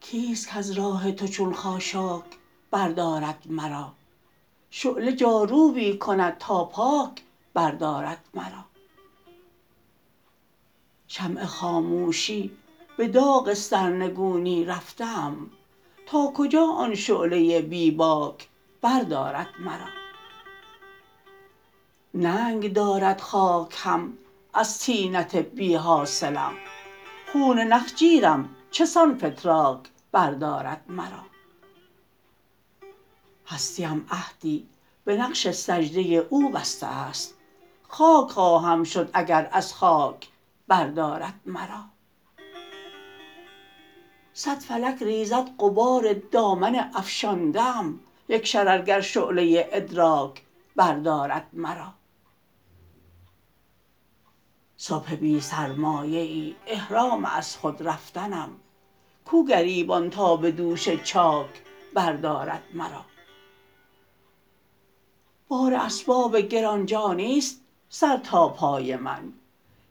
کیست کز راه تو چون خاشاک بردارد مرا؟ شعله جاروبی کند تا پاک بردارد مرا. شمع خاموشی به داغ سرنگونی رفته ام تا کجا آن شعله بی باک بردارد مرا. ننگ دارد خاک هم از طینت بی حاصلم خون نخجیرم چسان فتراک بردارد مرا. هستی ام عهدی به نقش سجده او بسته است. خاک خواهم شد اگر از خاک بردارد مرا. صد فلک ریزد غبار دامن افشانده ام یک شرر گر شعله ادراک بردارد مرا. صبح بی سرمایه ای احرام از خود رفتنم کو گریبان تا به دوش چاک بردارد مرا. بار اسباب گرانجانی است سر تا پای من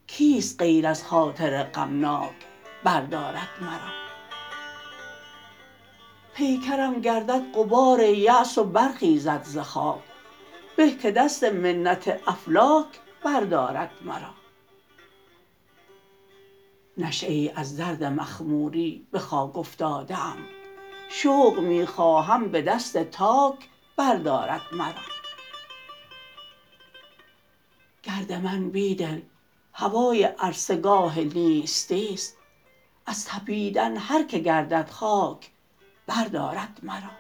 کیست غیر از خاطر غمناک بردارد مرا. پیکرم گردد غبار یأس و برخیزد ز خاک. به که دست منت افلاک بردارد مرا. نشأه ای از درد مخموری به خاک افتاده ام. شوق می خواهم به دست تاک بردارد مرا. گرد من بیدل هوای عرصه گاه نیستی است. از تپیدن هر که گردد خاک بردارد مرا